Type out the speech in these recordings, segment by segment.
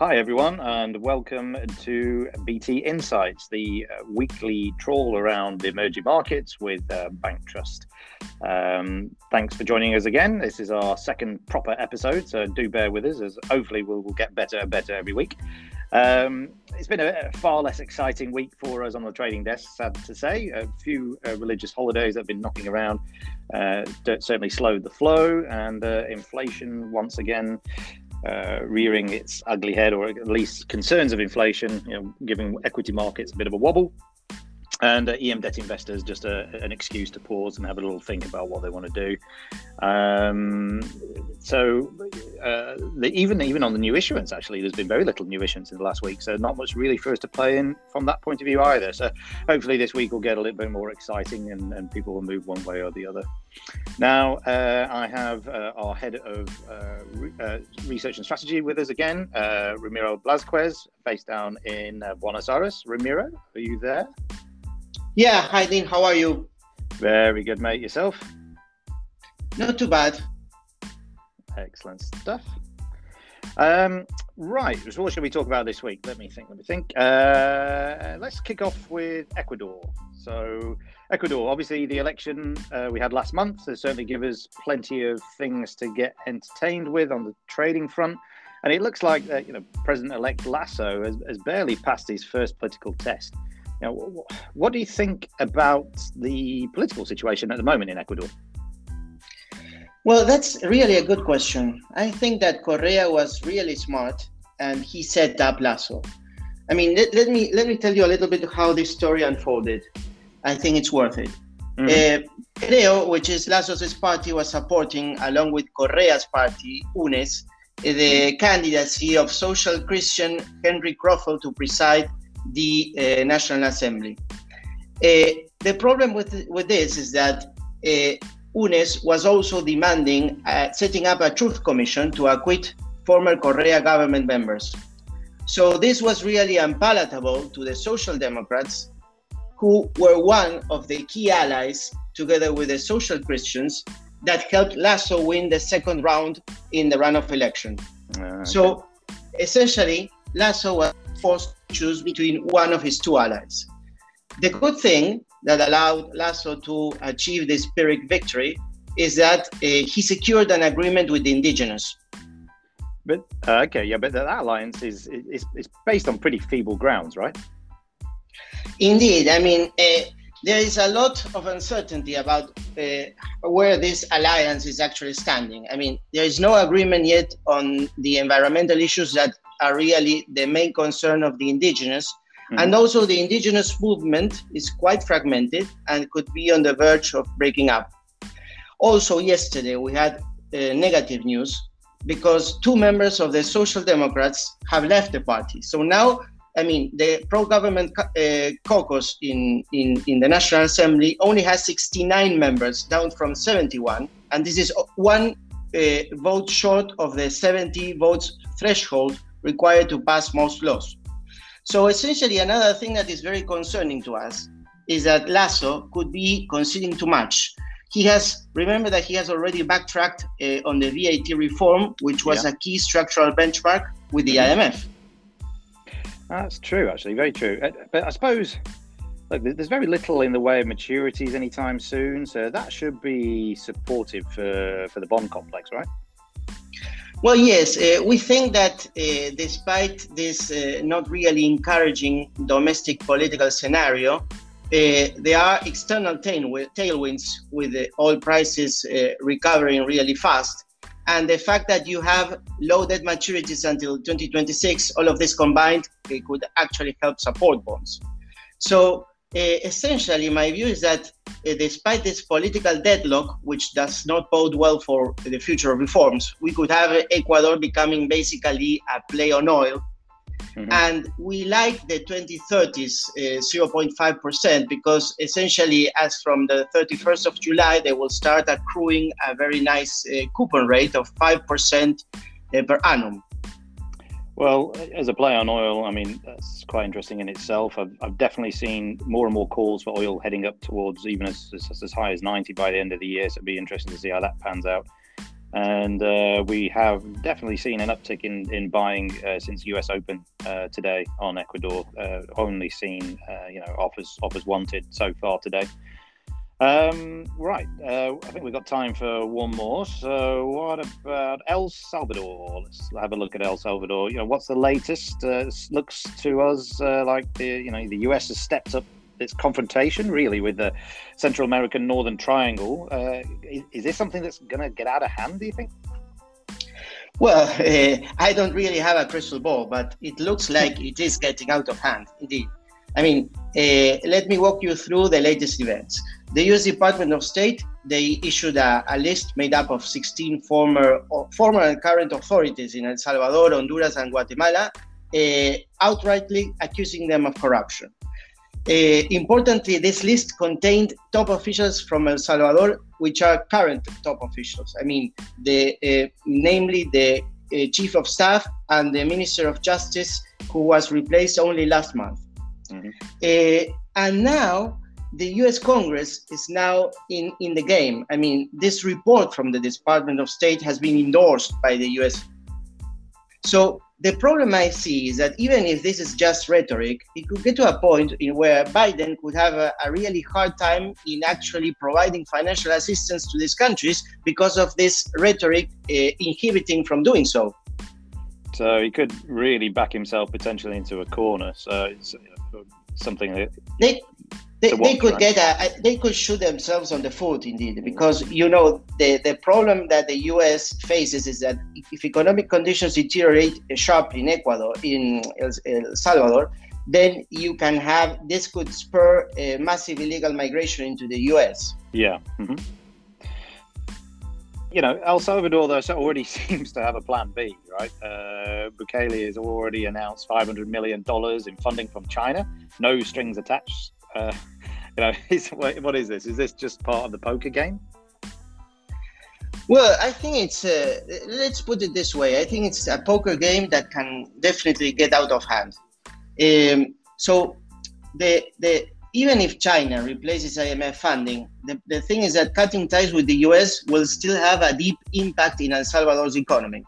Hi, everyone, and welcome to BT Insights, the uh, weekly trawl around the emerging markets with uh, BancTrust. Um, thanks for joining us again. This is our second proper episode, so do bear with us as hopefully we'll, we'll get better and better every week. Um, it's been a, far less exciting week for us on the trading desk, sad to say. A few uh, religious holidays have been knocking around, uh, certainly slowed the flow, and uh, inflation once again uh, rearing its ugly head, or at least concerns of inflation, you know, giving equity markets a bit of a wobble. And uh, EM debt investors just a, an excuse to pause and have a little think about what they want to do. Um, so, uh, the, even even on the new issuance, actually, there's been very little new issuance in the last week. So, not much really for us to play in from that point of view either. So, hopefully, this week will get a little bit more exciting and, and people will move one way or the other. Now, uh, I have uh, our head of uh, re- uh, research and strategy with us again, Ramiro Blázquez, based down in Buenos Aires. Ramiro, are you there? Yeah, hi Dean, how are you? Very good, mate. Yourself? Not too bad. Excellent stuff. Um, right, so what should we talk about this week? Let me think. Let me think. Uh, let's kick off with Ecuador. So, Ecuador, obviously, the election uh, we had last month has certainly given us plenty of things to get entertained with on the trading front. And it looks like uh, you know President-elect Lasso has, has barely passed his first political test. Now, what do you think about the political situation at the moment in Ecuador? Well, that's really a good question. I think that Correa was really smart and he set up Lasso. I mean, let, let me let me tell you a little bit how this story unfolded. I think it's worth it. mm Uh, Creo, which is Lasso's party, was supporting, along with Correa's party, UNES, the candidacy of social Christian Henry Kronfle to preside the uh, National Assembly. Uh, the problem with, with this is that uh, UNES was also demanding uh, setting up a truth commission to acquit former Correa government members. So this was really unpalatable to the Social Democrats, who were one of the key allies, together with the Social Christians, that helped Lasso win the second round in the runoff election. Uh, okay. So essentially, Lasso was forced to choose between one of his two allies. The good thing that allowed Lasso to achieve this Pyrrhic victory is that uh, he secured an agreement with the indigenous. But uh, okay, yeah, but that alliance is, is is based on pretty feeble grounds, right? Indeed, I mean uh, there is a lot of uncertainty about uh, where this alliance is actually standing. I mean, there is no agreement yet on the environmental issues that are really the main concern of the indigenous. Mm-hmm. And also, the indigenous movement is quite fragmented and could be on the verge of breaking up. Also, yesterday we had uh, negative news because two members of the Social Democrats have left the party. So now, I mean, the pro government uh, caucus in, in, in the National Assembly only has 69 members, down from 71. And this is one uh, vote short of the 70 votes threshold required to pass most laws. So essentially, another thing that is very concerning to us is that Lasso could be conceding too much. He has, remember that he has already backtracked uh, on the VAT reform, which was yeah. a key structural benchmark with the mm-hmm. IMF. That's true, actually, very true. Uh, but I suppose, look, there's very little in the way of maturities anytime soon, so that should be supportive for, for the bond complex, right? Well, yes, uh, we think that uh, despite this uh, not really encouraging domestic political scenario, uh, there are external tailwinds with the oil prices uh, recovering really fast. And the fact that you have low debt maturities until 2026, all of this combined could actually help support bonds. So essentially, my view is that uh, despite this political deadlock, which does not bode well for the future of reforms, we could have Ecuador becoming basically a play on oil. Mm-hmm. And we like the 2030s uh, 0.5% because essentially, as from the 31st of July, they will start accruing a very nice uh, coupon rate of 5% uh, per annum. Well, as a play on oil, I mean, that's quite interesting in itself. I've, I've definitely seen more and more calls for oil heading up towards even as, as, as high as 90 by the end of the year. So it'd be interesting to see how that pans out. and uh, we have definitely seen an uptick in in buying uh, since US Open uh, today on Ecuador. Uh, only seen uh, you know offers offers wanted so far today. Um, right, uh, I think we've got time for one more. So, what about El Salvador? Let's have a look at El Salvador. You know, what's the latest? It looks to us like the you know the US has stepped up its confrontation really with the Central American Northern Triangle. Uh, is, is, this something that's going to get out of hand? Do you think? Well, uh, I don't really have a crystal ball, but it looks like it is getting out of hand, indeed. I mean, uh, let me walk you through the latest events. The U.S. Department of State they issued a, a list made up of 16 former former and current authorities in El Salvador, Honduras, and Guatemala, uh, outrightly accusing them of corruption. Uh, importantly, this list contained top officials from El Salvador, which are current top officials. I mean, the uh, namely the uh, chief of staff and the minister of justice, who was replaced only last month. Mm-hmm. Uh, and now the U.S. Congress is now in in the game. I mean, this report from the Department of State has been endorsed by the U.S. So the problem I see is that even if this is just rhetoric, it could get to a point in where Biden could have a, a, really hard time in actually providing financial assistance to these countries because of this rhetoric uh, inhibiting from doing so. So he could really back himself potentially into a corner. So it's something that they they, they could get a, they could shoot themselves on the foot indeed because you know the the problem that the US faces is that if economic conditions deteriorate sharply in Ecuador in El, El Salvador then you can have this could spur a massive illegal migration into the US yeah. Mm-hmm. You know El Salvador though already seems to have a plan B right uh, Bukele has already announced 500 million dollars in funding from China no strings attached uh, you know, what is this? Is this just part of the poker game? Well, I think it's. Uh, let's put it this way. I think it's a poker game that can definitely get out of hand. Um, so, the the even if China replaces IMF funding, the, the thing is that cutting ties with the US will still have a deep impact in El Salvador's economy.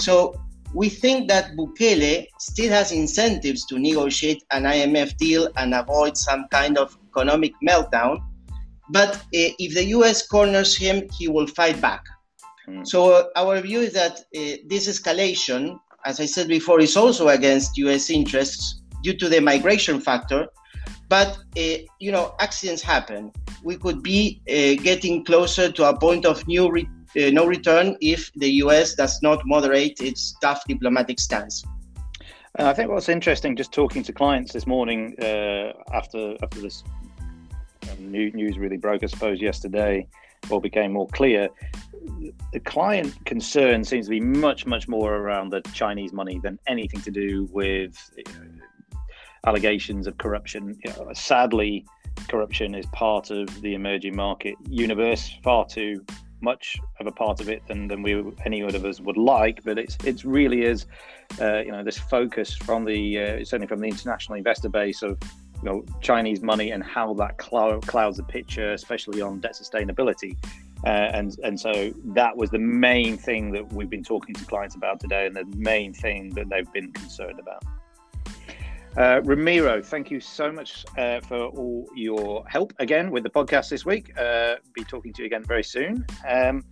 So we think that Bukele still has incentives to negotiate an IMF deal and avoid some kind of economic meltdown. But uh, if the US corners him, he will fight back. Mm. So, uh, our view is that uh, this escalation, as I said before, is also against US interests due to the migration factor. But, uh, you know, accidents happen. We could be uh, getting closer to a point of new re- uh, no return if the US does not moderate its tough diplomatic stance. I think what's interesting, just talking to clients this morning uh, after after this um, news really broke, I suppose yesterday, or became more clear, the client concern seems to be much much more around the Chinese money than anything to do with you know, allegations of corruption. You know, sadly, corruption is part of the emerging market universe far too much of a part of it than, than we any of us would like. But it's it's really is, uh, you know, this focus from the uh, certainly from the international investor base of you know Chinese money and how that cloud, clouds the picture, especially on debt sustainability. Uh, and and so that was the main thing that we've been talking to clients about today, and the main thing that they've been concerned about. Uh, Ramiro, thank you so much uh, for all your help again with the podcast this week. Uh, be talking to you again very soon. Um,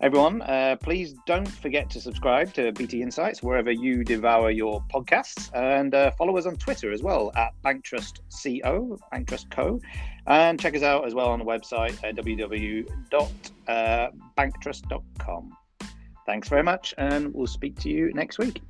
everyone, uh, please don't forget to subscribe to BT Insights wherever you devour your podcasts and uh, follow us on Twitter as well at BancTrustCO, BancTrustCo, and check us out as well on the website at www.banctrust.com. Thanks very much, and we'll speak to you next week.